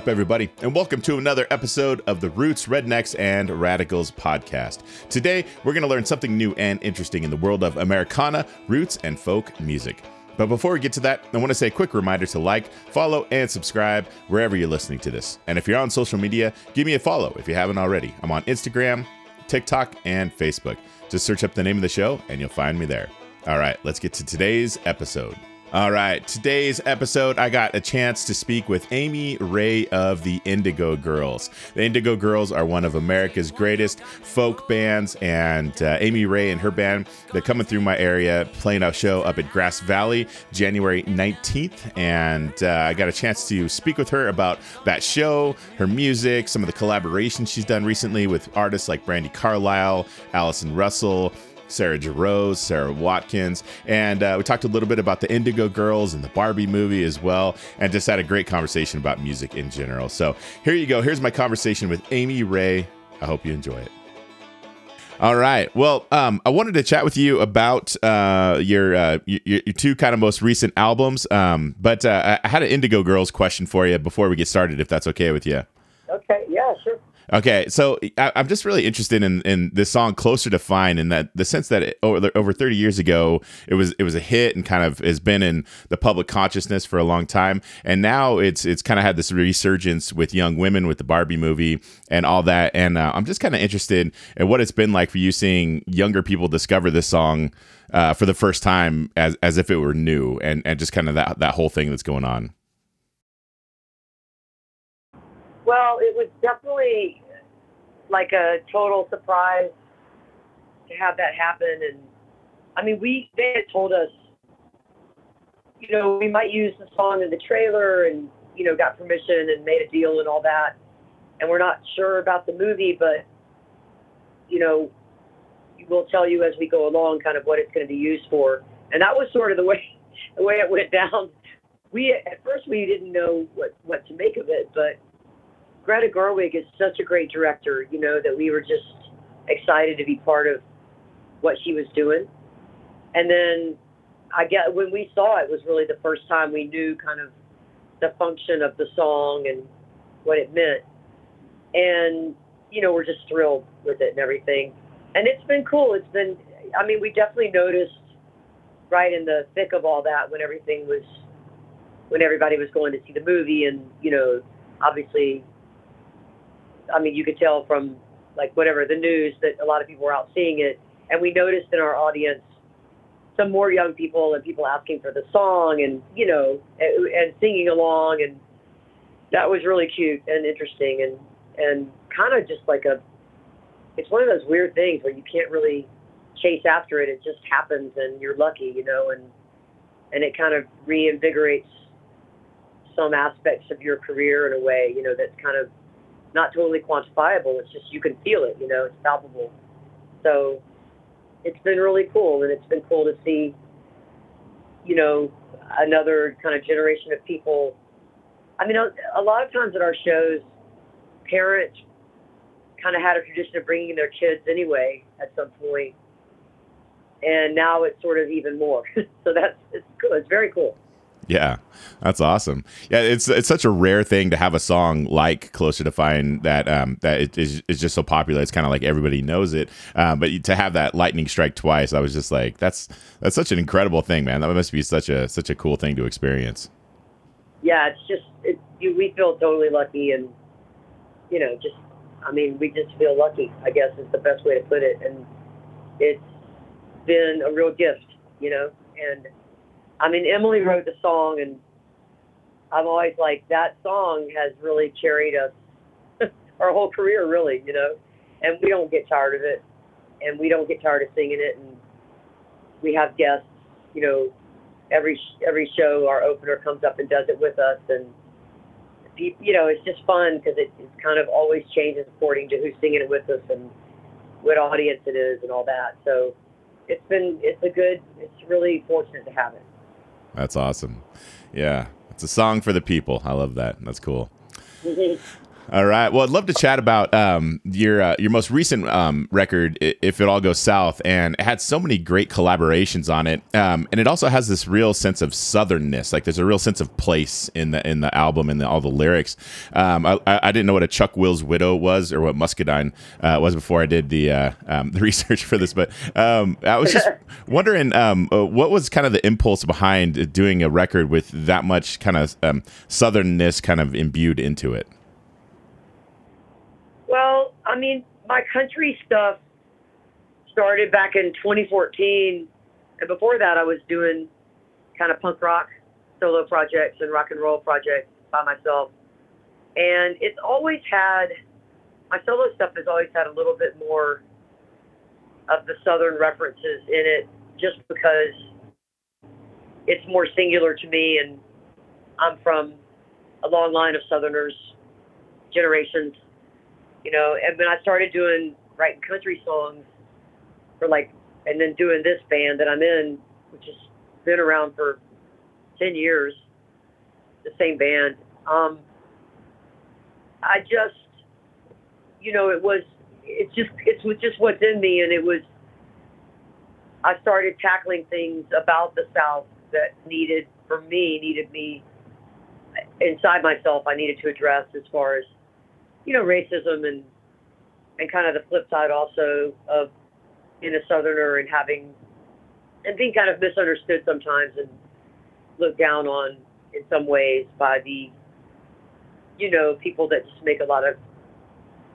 up, everybody, and welcome to another episode of the Roots, Rednecks, and Radicals podcast. Today, we're going to learn something new and interesting in the world of Americana, roots, and folk music. But before we get to that, I want to say a quick reminder to like, follow, and subscribe wherever you're listening to this. And if you're on social media, give me a follow if you haven't already. I'm on Instagram, TikTok, and Facebook. Just search up the name of the show and you'll find me there. All right, let's get to today's episode. All right, today's episode, I got a chance to speak with Amy Ray of the Indigo Girls. The Indigo Girls are one of America's greatest folk bands, and uh, Amy Ray and her band, they're coming through my area playing a show up at Grass Valley January 19th. And uh, I got a chance to speak with her about that show, her music, some of the collaborations she's done recently with artists like Brandi Carlile, Allison Russell. Sarah Jarosz, Sarah Watkins, and uh, we talked a little bit about the Indigo Girls and the Barbie movie as well, and just had a great conversation about music in general. So here you go. Here's my conversation with Amy Ray. I hope you enjoy it. All right. Well, um, I wanted to chat with you about uh, your, uh, your, your two kind of most recent albums, um, but uh, I had an Indigo Girls question for you before we get started, if that's okay with you. Okay. Yeah. Sure. Okay, so I, am just really interested in in this song "Closer to Fine" in that the sense that it, over over 30 years ago it was it was a hit and kind of has been in the public consciousness for a long time, and now it's it's kind of had this resurgence with young women with the Barbie movie and all that, and uh, I'm just kind of interested in what it's been like for you seeing younger people discover this song uh, for the first time as as if it were new, and and just kind of that that whole thing that's going on. Well, it was definitely like a total surprise to have that happen. And I mean, we they had told us, you know, we might use the song in the trailer, and you know, got permission and made a deal and all that. And we're not sure about the movie, but you know, we'll tell you as we go along, kind of what it's going to be used for. And that was sort of the way the way it went down. We at first we didn't know what what to make of it, but Greta Gerwig is such a great director, you know, that we were just excited to be part of what she was doing. And then I get when we saw it was really the first time we knew kind of the function of the song and what it meant. And you know, we're just thrilled with it and everything. And it's been cool. It's been I mean, we definitely noticed right in the thick of all that when everything was when everybody was going to see the movie and, you know, obviously I mean, you could tell from like whatever the news that a lot of people were out seeing it, and we noticed in our audience some more young people and people asking for the song and you know and, and singing along, and that was really cute and interesting and and kind of just like a it's one of those weird things where you can't really chase after it. It just happens and you're lucky you know and and it kind of reinvigorates some aspects of your career in a way you know that's kind of not totally quantifiable. It's just you can feel it, you know, it's palpable. So it's been really cool, and it's been cool to see, you know, another kind of generation of people. I mean, a, lot of times at our shows, parents kind of had a tradition of bringing their kids anyway at some point, and now it's sort of even more. so that's it's cool. It's very cool. Yeah, that's awesome. Yeah, it's it's such a rare thing to have a song like "Closer to Fine" that um, that it is, is just so popular. It's kind of like everybody knows it. Um, but to have that lightning strike twice, I was just like, that's that's such an incredible thing, man. That must be such a such a cool thing to experience. Yeah, it's just it, you, we feel totally lucky, and you know, just I mean, we just feel lucky. I guess is the best way to put it, and it's been a real gift, you know, and I mean, Emily wrote the song, and I'm always like, that song has really carried us our whole career, really, you know. And we don't get tired of it, and we don't get tired of singing it. And we have guests, you know, every every show. Our opener comes up and does it with us, and you know, it's just fun because it, it kind of always changes according to who's singing it with us and what audience it is and all that. So it's been it's a good. It's really fortunate to have it. That's awesome. Yeah. It's a song for the people. I love that. That's cool. All right. Well, I'd love to chat about um, your uh, your most recent um, record, "If It All Goes South," and it had so many great collaborations on it, um, and it also has this real sense of southernness. Like there's a real sense of place in the in the album and the, all the lyrics. Um, I, I, didn't know what a Chuck Will's widow was or what Muscadine uh, was before I did the uh, um, the research for this, but um, I was just wondering uh, what was kind of the impulse behind doing a record with that much kind of southernness kind of imbued into it. Well, I mean, my country stuff started back in 2014, and before that, I was doing kind of punk rock solo projects and rock and roll projects by myself. And it's always had my solo stuff has always had a little bit more of the southern references in it, just because it's more singular to me, and I'm from a long line of Southerners, generations you know, and when I started doing writing country songs for like, and then doing this band that I'm in, which has been around for 10 years, the same band, um, I just, you know, it was, it's just, it's just what's in me. And it was, I started tackling things about the South that needed, for me, needed me inside myself, I needed to address as far as you know, racism and and kind of the flip side also of being a Southerner and having and being kind of misunderstood sometimes and looked down on in some ways by the you know people that just make a lot of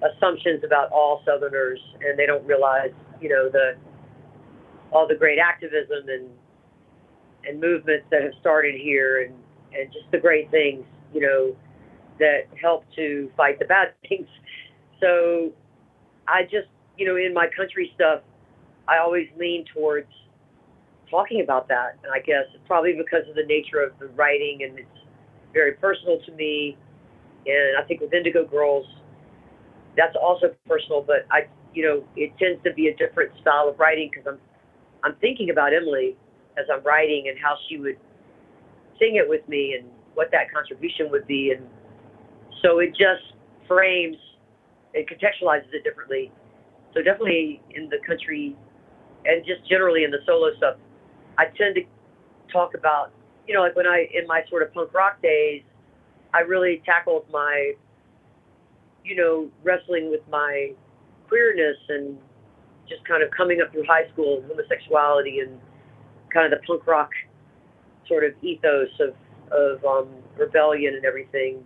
assumptions about all Southerners and they don't realize you know the all the great activism and and movements that have started here and and just the great things you know that help to fight the bad things. So I just, you know, in my country stuff, I always lean towards talking about that. And I guess probably because of the nature of the writing and it's very personal to me. And I think with Indigo Girls, that's also personal, but I, you know, it tends to be a different style of writing because I'm, I'm thinking about Emily as I'm writing and how she would sing it with me and what that contribution would be. And so it just frames, it contextualizes it differently. So definitely in the country and just generally in the solo stuff, I tend to talk about, you know, like when I, in my sort of punk rock days, I really tackled my, you know, wrestling with my queerness and just kind of coming up through high school, homosexuality and kind of the punk rock sort of ethos of, of um, rebellion and everything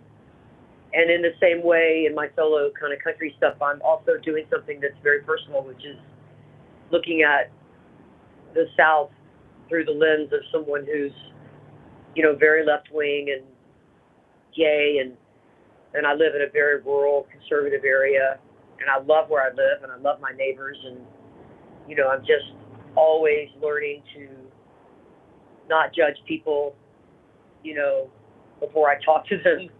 and in the same way, in my solo kind of country stuff, I'm also doing something that's very personal, which is looking at the South through the lens of someone who's, you know, very left wing and gay, and and I live in a very rural, conservative area, and I love where I live, and I love my neighbors, and you know, I'm just always learning to not judge people, you know, before I talk to them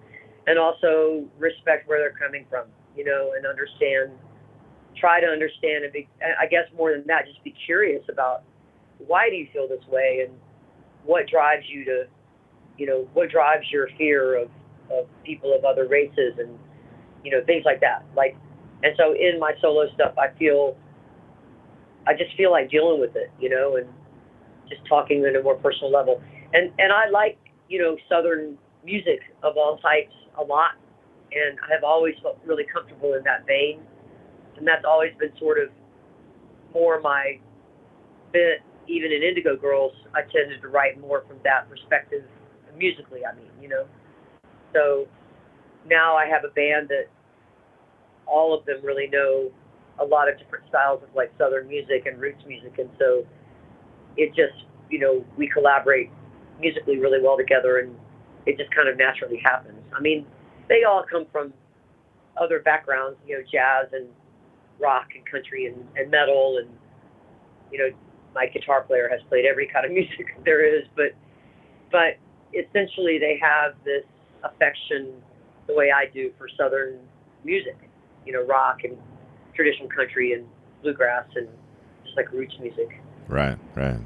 and also respect where they're coming from, you know, and understand, try to understand and be, I guess more than that, just be curious about why do you feel this way and what drives you to, you know, what drives your fear of, of people of other races and, you know, things like that. Like, and so in my solo stuff, I feel, I just feel like dealing with it, you know, and just talking at a more personal level. And, and I like, you know, Southern music of all types a lot, and I have always felt really comfortable in that vein, and that's always been sort of more my bit. Even in Indigo Girls, I tended to write more from that perspective, musically. I mean, you know. So now I have a band that all of them really know a lot of different styles of like southern music and roots music, and so it just you know we collaborate musically really well together and it just kind of naturally happens. I mean, they all come from other backgrounds, you know, jazz and rock and country and, and metal and you know, my guitar player has played every kind of music there is, but but essentially they have this affection the way I do for southern music, you know, rock and traditional country and bluegrass and just like roots music. Right, right.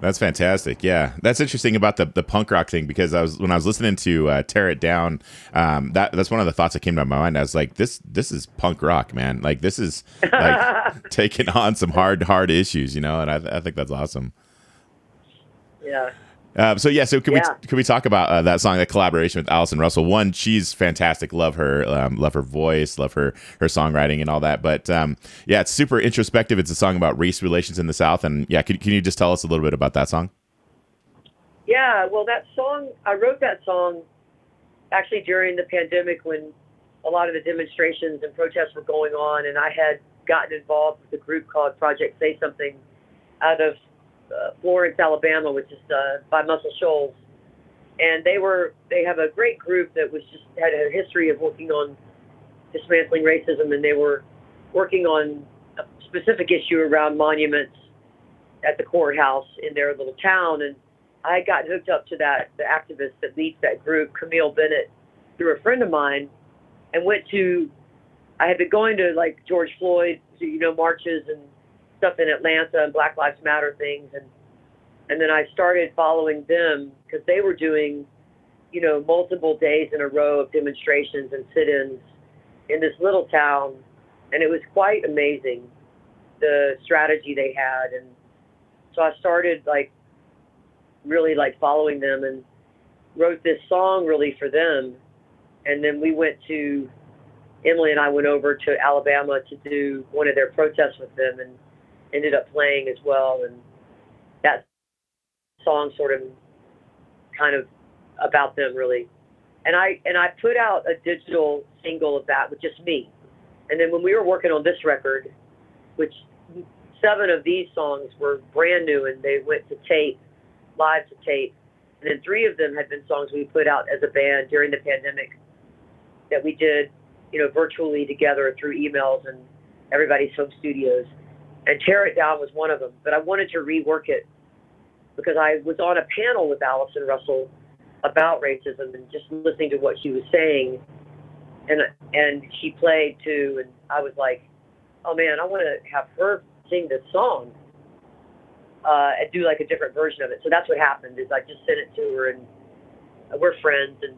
That's fantastic. Yeah, that's interesting about the, the punk rock thing because I was when I was listening to uh, "Tear It Down," um, that that's one of the thoughts that came to my mind. I was like, this this is punk rock, man. Like this is like taking on some hard hard issues, you know. And I, I think that's awesome. Yeah. Uh, so yeah, so can Yeah. we can we talk about uh, that song, that collaboration with Allison Russell? One, she's fantastic. Love her, um, love her voice, love her her songwriting and all that. But um, yeah, it's super introspective. It's a song about race relations in the South, and yeah, can, can you just tell us a little bit about that song? Yeah, well, that song, I wrote that song actually during the pandemic when a lot of the demonstrations and protests were going on, and I had gotten involved with a group called Project Say Something out of uh, Florence, Alabama, which is uh, by Muscle Shoals. And they were, they have a great group that was just had a history of working on dismantling racism, and they were working on a specific issue around monuments at the courthouse in their little town. And I gotten hooked up to that the activist that leads that group, Camille Bennett, through a friend of mine, and went to. I had been going to like George Floyd, you know, marches and stuff in Atlanta and Black Lives Matter things, and and then I started following them because they were doing, you know, multiple days in a row of demonstrations and sit-ins in this little town, and it was quite amazing the strategy they had, and so I started like really like following them and wrote this song really for them. And then we went to Emily and I went over to Alabama to do one of their protests with them. And ended up playing as well. And that song sort of kind of about them really. And I and I put out a digital single of that with just me. And then when we were working on this record, which seven of these songs were brand new and they went to tape, live to tape. And then three of them had been songs we put out as a band during the pandemic that we did, you know, virtually together through emails and everybody's home studios. And Tear It Down was one of them. But I wanted to rework it because I was on a panel with Allison Russell about racism and just listening to what she was saying. And and she played too, and I was like, oh man, I want to have her sing this song uh, and do like a different version of it. So that's what happened. Is I just sent it to her, and we're friends, and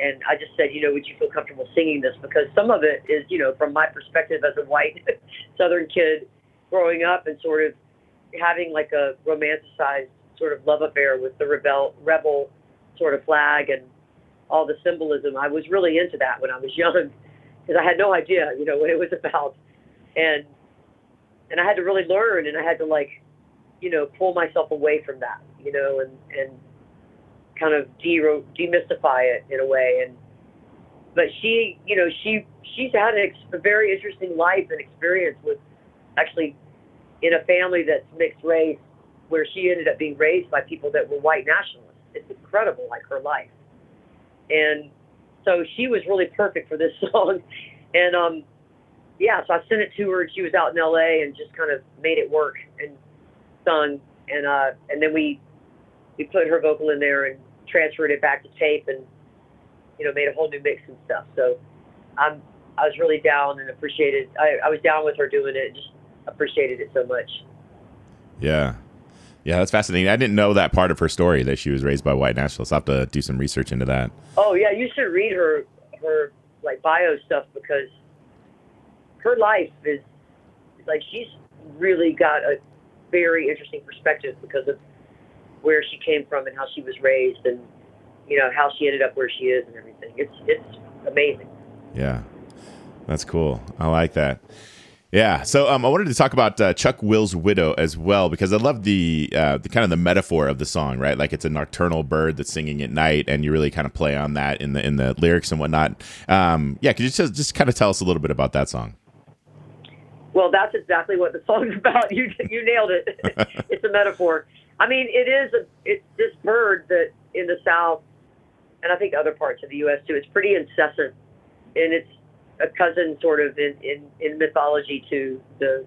and I just said, you know, would you feel comfortable singing this? Because some of it is, you know, from my perspective as a white Southern kid growing up and sort of having like a romanticized sort of love affair with the rebel rebel sort of flag and all the symbolism. I was really into that when I was young because I had no idea, you know, what it was about, and and I had to really learn, and I had to like, you know, pull myself away from that, you know, and and kind of de- demystify it in a way. And but she, you know, she she's had ex- a very interesting life and experience with actually in a family that's mixed race, where she ended up being raised by people that were white nationalists. It's incredible, like her life, and so she was really perfect for this song. And um, yeah, so I sent it to her, and she was out in L.A. and just kind of made it work and sung, and uh, and then we we put her vocal in there and transferred it back to tape, and you know made a whole new mix and stuff. So I'm I was really down and appreciated. I, I was down with her doing it, just appreciated it so much. Yeah. Yeah, that's fascinating. I didn't know that part of her story that she was raised by white nationalists. I'll have to do some research into that. Oh yeah, you should read her her like bio stuff because her life is like she's really got a very interesting perspective because of where she came from and how she was raised and you know how she ended up where she is and everything. It's it's amazing. Yeah, that's cool. I like that. Yeah, so um, I wanted to talk about uh, Chuck Will's widow as well because I love the uh, the kind of the metaphor of the song, right? Like it's a nocturnal bird that's singing at night, and you really kind of play on that in the in the lyrics and whatnot. Um, yeah, could you just just kind of tell us a little bit about that song? Well, that's exactly what the song's about. You you nailed it. it's a metaphor. I mean, it is a it's this bird that in the South, and I think other parts of the U.S. too. It's pretty incessant, and it's a cousin sort of in in, in mythology to the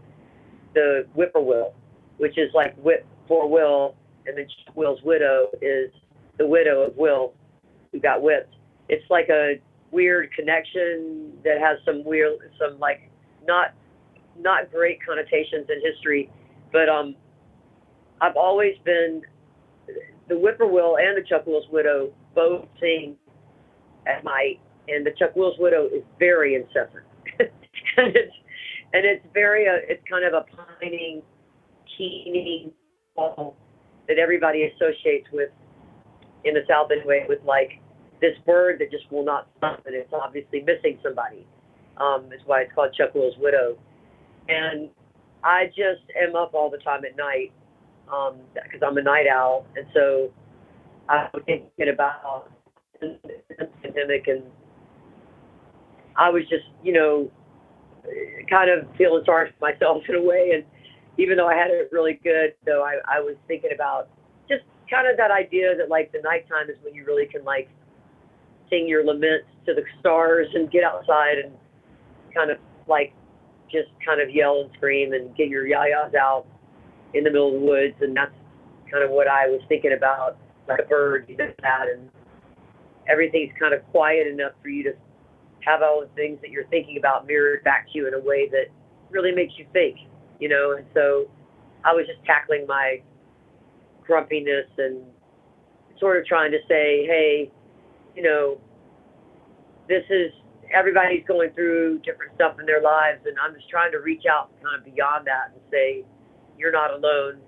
the whippoorwill, which is like whip for Will, and then Will's widow is the widow of Will, who got whipped. It's like a weird connection that has some weird, some like not not great connotations in history, but um, I've always been the Whippoorwill and the Chuck Wills Widow both sing at night, and the Chuck Wills Widow is very incessant, and it's and it's very uh, it's kind of a pining, keening call that everybody associates with in the South anyway with like this bird that just will not stop, and it's obviously missing somebody. Um, that's why it's called Chuck Will's Widow. And I just am up all the time at night because um, I'm a night owl, and so I was thinking about the pandemic, and I was just, you know, kind of feeling sorry for myself in a way. And even though I had it really good, though, I, I was thinking about just kind of that idea that like the nighttime is when you really can like sing your laments to the stars and get outside and kind of like just kind of yell and scream and get your yayas out in the middle of the woods. And that's kind of what I was thinking about, like a bird, you know, that. And everything's kind of quiet enough for you to have all the things that you're thinking about mirrored back to you in a way that really makes you think, you know. And so I was just tackling my grumpiness and sort of trying to say, hey, you know, this is everybody's going through different stuff in their lives, and I'm just trying to reach out kind of beyond that and say, you're not alone.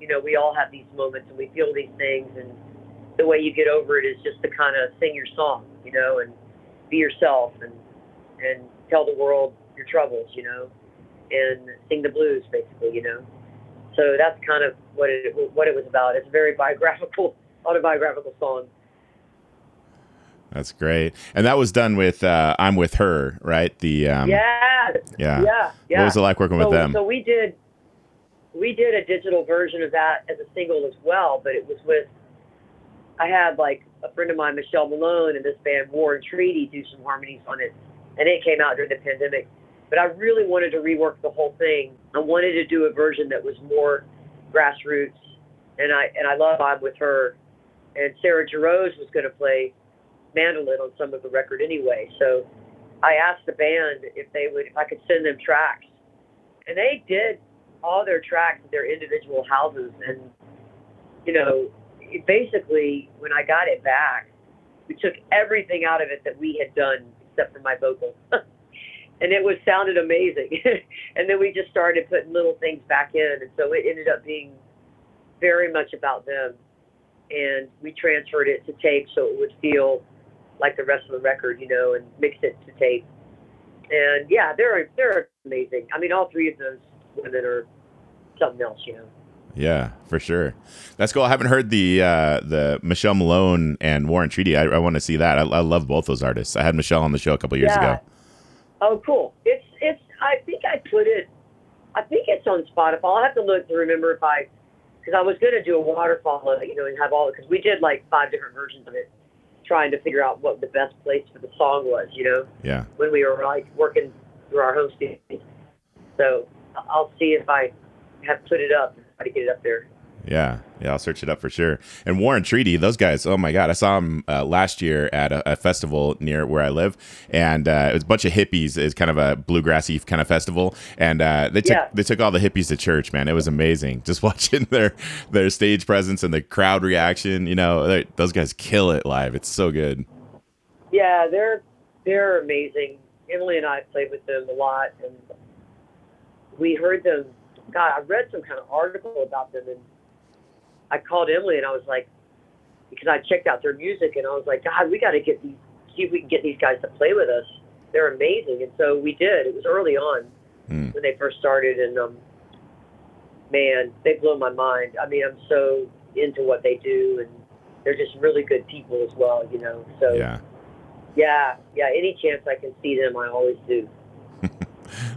You know, we all have these moments and we feel these things, and the way you get over it is just to kind of sing your song, you know, and be yourself and and tell the world your troubles, you know, and sing the blues, basically, you know. So that's kind of what it what it was about. It's a very biographical, autobiographical song. That's great, and that was done with uh, "I'm with Her," right? The um, yeah, yeah, yeah, yeah. What was it like working so, with them? So we did we did a digital version of that as a single as well, but it was with I had like a friend of mine, Michelle Malone, and this band War and Treaty do some harmonies on it, and it came out during the pandemic. But I really wanted to rework the whole thing. I wanted to do a version that was more grassroots, and I and I love I'm with her, and Sarah Jarosz was going to play mandolin on some of the record anyway. So I asked the band if they would if I could send them tracks, and they did all their tracks at their individual houses, and you know basically, when I got it back, we took everything out of it that we had done except for my vocal. and it was sounded amazing. and then we just started putting little things back in. And so it ended up being very much about them. And we transferred it to tape so it would feel like the rest of the record, you know, and mixed it to tape. And yeah, they're they're amazing. I mean, all three of those women are something else, you know. Yeah, for sure. That's cool. I haven't heard the uh, the Michelle Malone and War and Treaty. I, I want to see that. I, I, love both those artists. I had Michelle on the show a couple years yeah. ago. Oh, cool. It's it's. I think I put it. I think it's on Spotify. I'll have to look to remember if I, because I was gonna do a waterfall of it, you know, and have all because we did like five different versions of it, trying to figure out what the best place for the song was, you know. Yeah. When we were like working through our hosting, so I'll see if I have put it up try to get it up there. Yeah, yeah, I'll search it up for sure. And War and Treaty, those guys, oh my god, I saw them uh, last year at a, a, festival near where I live, and uh, it was a bunch of hippies. It's kind of a bluegrassy kind of festival, and uh, they took yeah. they took all the hippies to church. Man, it was amazing just watching their their stage presence and the crowd reaction. You know, those guys kill it live. It's so good. Yeah, they're they're amazing. Emily and I played with them a lot, and we heard them God, I read some kind of article about them, and I called Emily and I was like, because I checked out their music, and I was like, God, we got to get these, see if we can get these guys to play with us. They're amazing, and so we did. It was early on mm. when they first started, and um, man, they blew my mind. I mean, I'm so into what they do, and they're just really good people as well, you know. So yeah, yeah, yeah. Any chance I can see them, I always do.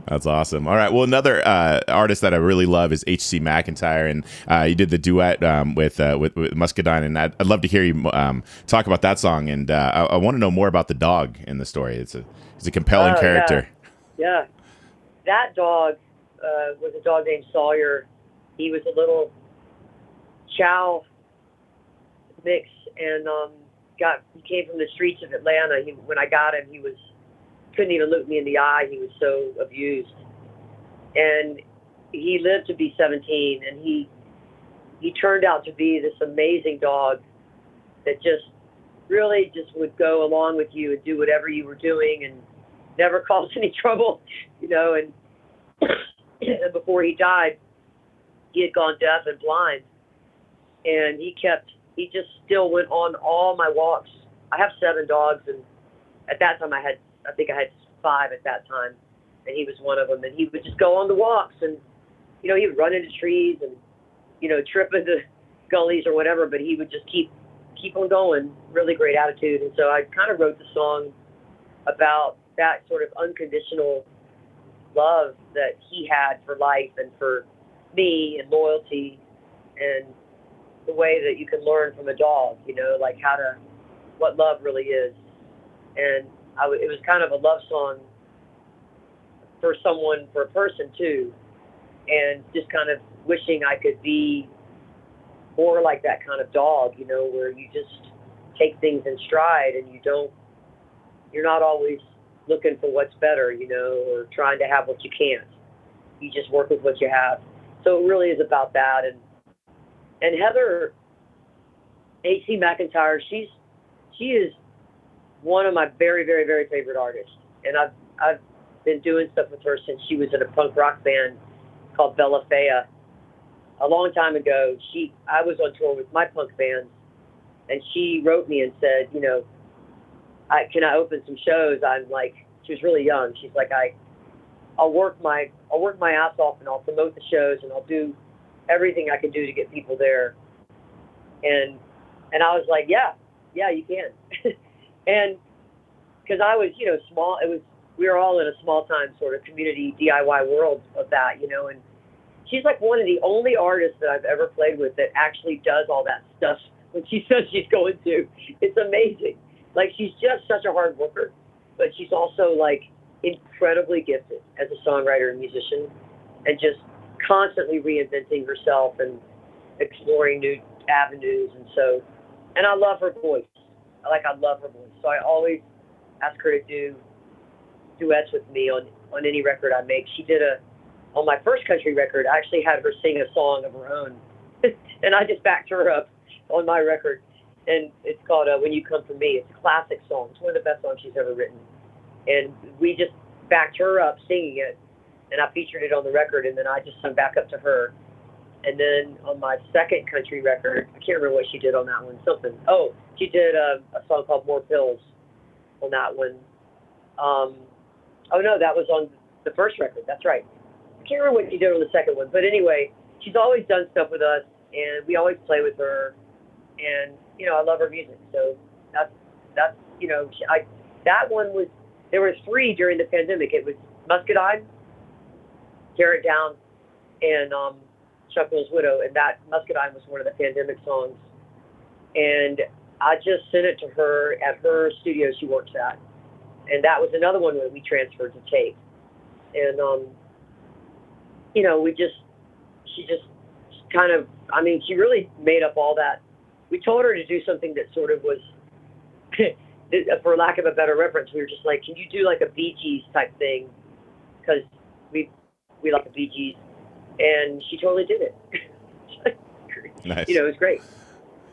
That's awesome. All right. Well, another uh, artist that I really love is H.C. McIntyre, and uh, you did the duet um, with, uh, with, with Muscadine, and I'd, I'd, love to hear you um, talk about that song. And uh, I, I want to know more about the dog in the story. It's a it's a compelling oh, character. Yeah. yeah. that dog uh, was a dog named Sawyer. He was a little Chow mix, and um, got he came from the streets of Atlanta. He, when I got him, he was couldn't even look me in the eye. He was so abused. And he lived to be 17, and he he turned out to be this amazing dog that just really just would go along with you and do whatever you were doing and never cause any trouble, you know. And, and before he died, he had gone deaf and blind, and he kept he just still went on all my walks. I have seven dogs, and at that time I had I think I had five at that time, and he was one of them. And he would just go on the walks, and you know he would run into trees and you know trip into gullies or whatever, but he would just keep keep on going. Really great attitude, and so I kind of wrote the song about that sort of unconditional love that he had for life and for me and loyalty and the way that you can learn from a dog, you know, like how to, what love really is. And I w- it was kind of a love song for someone, for a person too, and just kind of wishing I could be more like that kind of dog, you know, where you just take things in stride and you don't, you're not always looking for what's better, you know, or trying to have what you can't. You just work with what you have. So it really is about that. And and Heather AC McIntyre, she's she is one of my very, very, very favorite artists. And I've I've been doing stuff with her since she was in a punk rock band called Bellafea. A long time ago, she I was on tour with my punk band, and she wrote me and said, you know, I can I open some shows? I'm like, she was really young. She's like, I, I'll work my I'll work my ass off and I'll promote the shows and I'll do everything I can do to get people there. And and I was like, yeah, yeah, you can. and because I was, you know, small, it was we were all in a small time sort of community DIY world of that, you know, and she's like one of the only artists that I've ever played with that actually does all that stuff when she says she's going to. It's amazing. Like she's just such a hard worker, but she's also like incredibly gifted as a songwriter and musician and just constantly reinventing herself and exploring new avenues. And so, and I love her voice. Like I love her voice. So I always ask her to do duets with me on on any record I make. She did a on my first country record. I actually had her sing a song of her own, and I just backed her up on my record. And it's called uh, "When You Come for Me." It's a classic song. It's one of the best songs she's ever written. And we just backed her up singing it and I featured it on the record, and then I just sung back up to her. And then on my second country record, I can't remember what she did on that one. Something. Oh, she did a, a song called "More Pills" on that one. Um, oh no, that was on the first record. That's right. I can't remember what she did on the second one, but anyway, she's always done stuff with us, and we always play with her. And you know, I love her music, so that's that's you know, I that one was there were three during the pandemic. It was Muscadine, Tear It Down, and um, Chuck Will's Widow, and that Muscadine was one of the pandemic songs. And I just sent it to her at her studio she works at, and that was another one that we transferred to tape. And um, you know, we just she just kind of, I mean, she really made up all that. We told her to do something that sort of was. for lack of a better reference, we were just like, can you do like a Bee Gees type thing? Because we we like the Bee Gees, and she totally did it. nice. You know, it was great.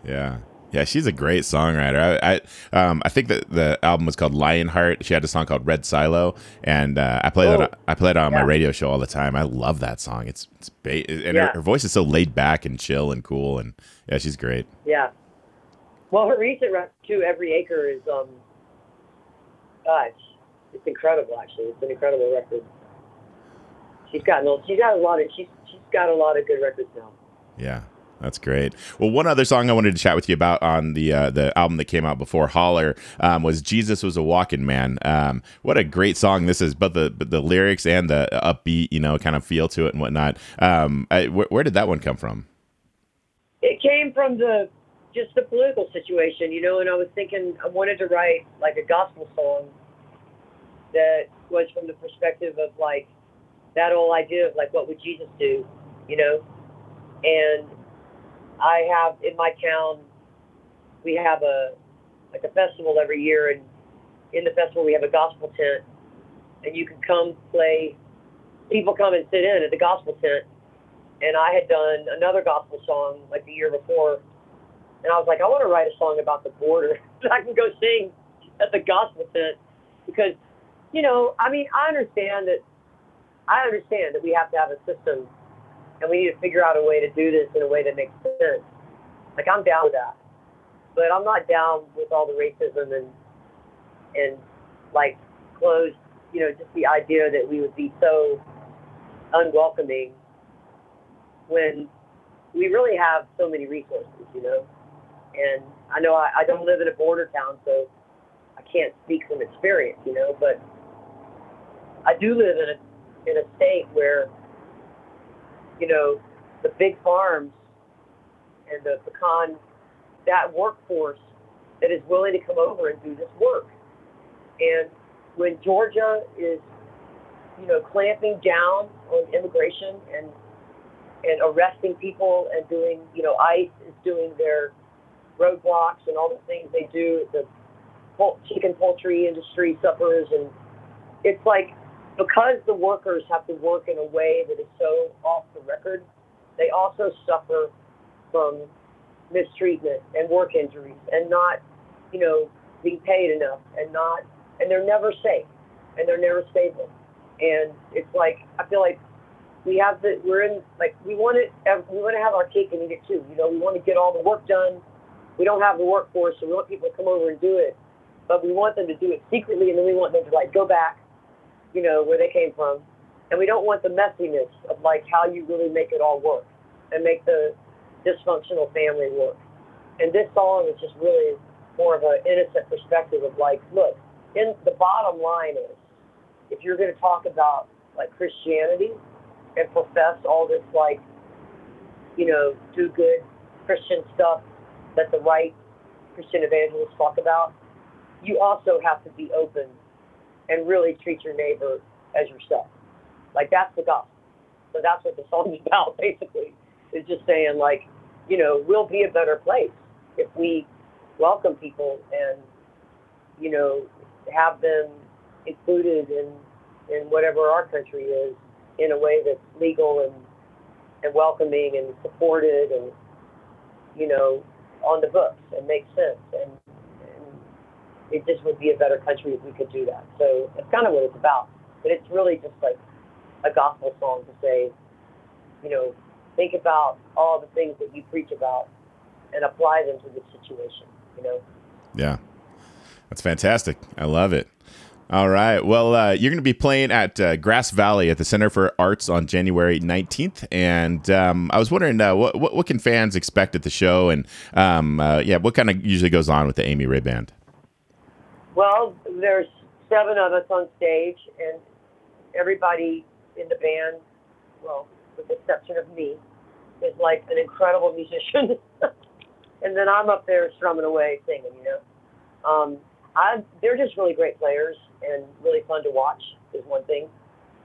Yeah. Yeah, she's a great songwriter. I, I, um, I think that the album was called Lionheart. She had a song called Red Silo, and uh, I play oh, that. I play it on yeah. my radio show all the time. I love that song. It's it's ba- and yeah. her, her, voice is so laid back and chill and cool, and yeah, she's great. Yeah. Well, her recent record too, Every Acre, is um, gosh, it's, incredible. Actually, it's an incredible record she's gotten old. She's got a lot of she's got a lot of good records now. Yeah. That's great. Well, one other song I wanted to chat with you about on the uh, the album that came out before Holler um, was "Jesus Was a Walking Man." Um, what a great song this is! But the but the lyrics and the upbeat, you know, kind of feel to it and whatnot. Um, I, wh- where did that one come from? It came from the just the political situation, you know. And I was thinking I wanted to write like a gospel song that was from the perspective of like that whole idea of like, what would Jesus do, you know? And I have in my town, we have a like a festival every year, and in the festival we have a gospel tent, and you can come play. People come and sit in at the gospel tent, and I had done another gospel song like the year before, and I was like, I want to write a song about the border that I can go sing at the gospel tent because, you know, I mean, I understand that I understand that we have to have a system and we need to figure out a way to do this in a way that makes sense. Like I'm down with that, but I'm not down with all the racism and and like closed, you know, just the idea that we would be so unwelcoming when we really have so many resources, you know. And I know I, I don't live in a border town, so I can't speak from experience, you know, but I do live in a in a state where, you know, the big farms and the pecan that workforce that is willing to come over and do this work. And when Georgia is, you know, clamping down on immigration and and arresting people and doing, you know, ICE is doing their roadblocks and all the things they do. The chicken poultry industry suffers, and it's like because the workers have to work in a way that is so off the record, they also suffer from mistreatment and work injuries and not, you know, being paid enough and not, and they're never safe and they're never stable. And it's like I feel like we have the we're in like we want it we want to have our cake and eat it too. You know, we want to get all the work done. We don't have the workforce, so we want people to come over and do it, but we want them to do it secretly, and then we want them to like go back, you know, where they came from, and we don't want the messiness of like how you really make it all work and make the dysfunctional family work. And this song is just really more of an innocent perspective of like, look, in the bottom line is, if you're going to talk about like Christianity, and profess all this like, you know, do good Christian stuff that the right Christian evangelists talk about, you also have to be open and really treat your neighbor as yourself. Like that's the gospel. So that's what the song is about, basically. Is just saying like, you know, we'll be a better place if we welcome people and, you know, have them included in in whatever our country is in a way that's legal and and welcoming and supported and you know on the books and makes sense and, and it just would be a better country if we could do that. So that's kind of what it's about. But it's really just like a gospel song to say, you know, think about all the things that you preach about and apply them to this situation. You know. Yeah, that's fantastic. I love it. All right. Well, uh, you're going to be playing at uh, Grass Valley at the Center for Arts on January 19th, and um, I was wondering uh, what, what, what can fans expect at the show, and um, uh, yeah, what kind of usually goes on with the Amy Ray Band? Well, there's seven of us on stage, and everybody in the band, well, with the exception of me, is like an incredible musician, and then I'm up there strumming away singing, you know. Um, I, they're just really great players and really fun to watch is one thing.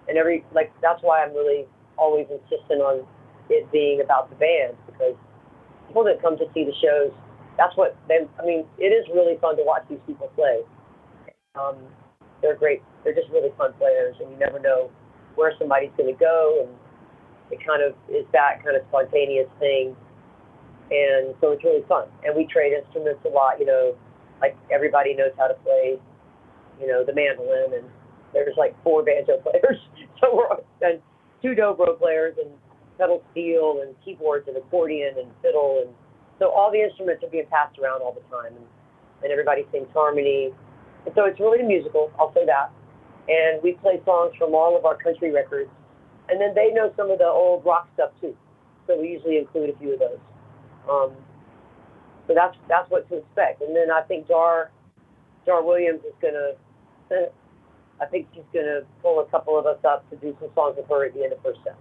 And every like that's why I'm really always insistent on it being about the band because people that come to see the shows, that's what they. I mean, it is really fun to watch these people play. Um, they're great. They're just really fun players, and you never know where somebody's going to go, and it kind of is that kind of spontaneous thing. And so it's really fun. And we trade instruments a lot. You know, like everybody knows how to play you know, the mandolin, and there's like four banjo players, so we're and two dobro players, and pedal steel, and keyboards, and accordion, and fiddle, and so all the instruments are being passed around all the time, and, and everybody sings harmony, and so it's really a musical. I'll say that, and we play songs from all of our country records, and then they know some of the old rock stuff too, so we usually include a few of those. Um, so that's that's what to expect, and then I think Dar Dar Williams is gonna I think she's going to pull a couple of us up to do some songs with her at the end of her set.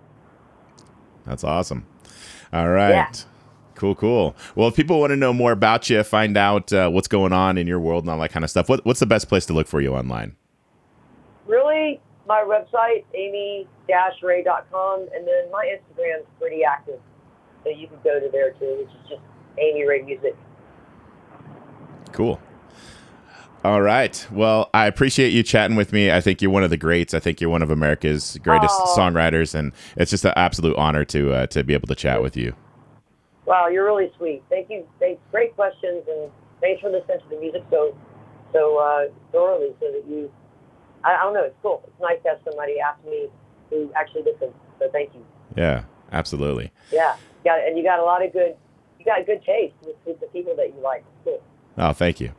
That's awesome. All right. Yeah. Cool, cool. Well, if people want to know more about you, find out uh, what's going on in your world and all that kind of stuff, what, what's the best place to look for you online? Really, my website, amy-ray.com, and then my Instagram is pretty active. So you can go to there too, which is just Amy Ray Music. Cool. All right. Well, I appreciate you chatting with me. I think you're one of the greats. I think you're one of America's greatest Oh. songwriters, and it's just an absolute honor to uh, to be able to chat with you. Wow, you're really sweet. Thank you. Thanks. Great questions, and thanks for listening to the music so so uh, thoroughly, so that you. I, I don't know. It's cool. It's nice to have somebody ask me who actually listens. So thank you. Yeah, absolutely. Yeah, got and you got a lot of good. You got good taste with, with the people that you like. Cool. Oh, thank you.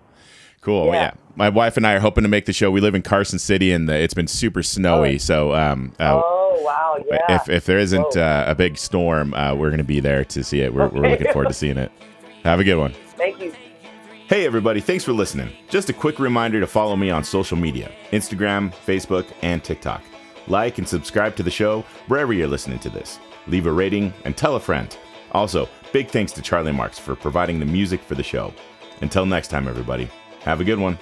Cool. Yeah. Yeah. My wife and I are hoping to make the show. We live in Carson City, and the, it's been super snowy. Oh. So, um, uh, oh wow, yeah. if if there isn't uh, a big storm, uh, we're going to be there to see it. We're, we're looking forward to seeing it. Have a good one. Thank you. Hey, everybody, thanks for listening. Just a quick reminder to follow me on social media Instagram, Facebook, and TikTok. Like and subscribe to the show wherever you're listening to this. Leave a rating and tell a friend. Also, big thanks to Charlie Marks for providing the music for the show. Until next time, everybody, have a good one.